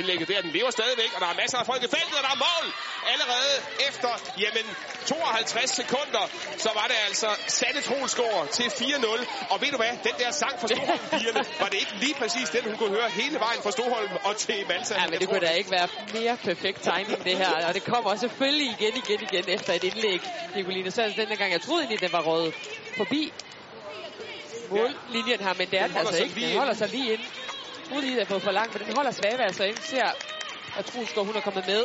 indlægget der. Den lever stadigvæk, og der er masser af folk i feltet, og der er mål! Allerede efter, jamen, 52 sekunder, så var det altså Sanne Troelsgaard til 4-0. Og ved du hvad, den der sang fra Storholm-pigerne, var det ikke lige præcis den, hun kunne høre hele vejen fra Storholm og til Malta? Ja, men det kunne da ikke være mere perfekt timing, det her. Og det kommer selvfølgelig igen, igen, igen efter et indlæg. Nicoline Sørensen den gang, jeg troede egentlig, den var rådet forbi mållinjen her, men det er den, altså ikke. Den holder sig lige ind. Uden lige at fået for langt, men den holder Svave altså ind. Ser, at Trusgaard, hun er kommet med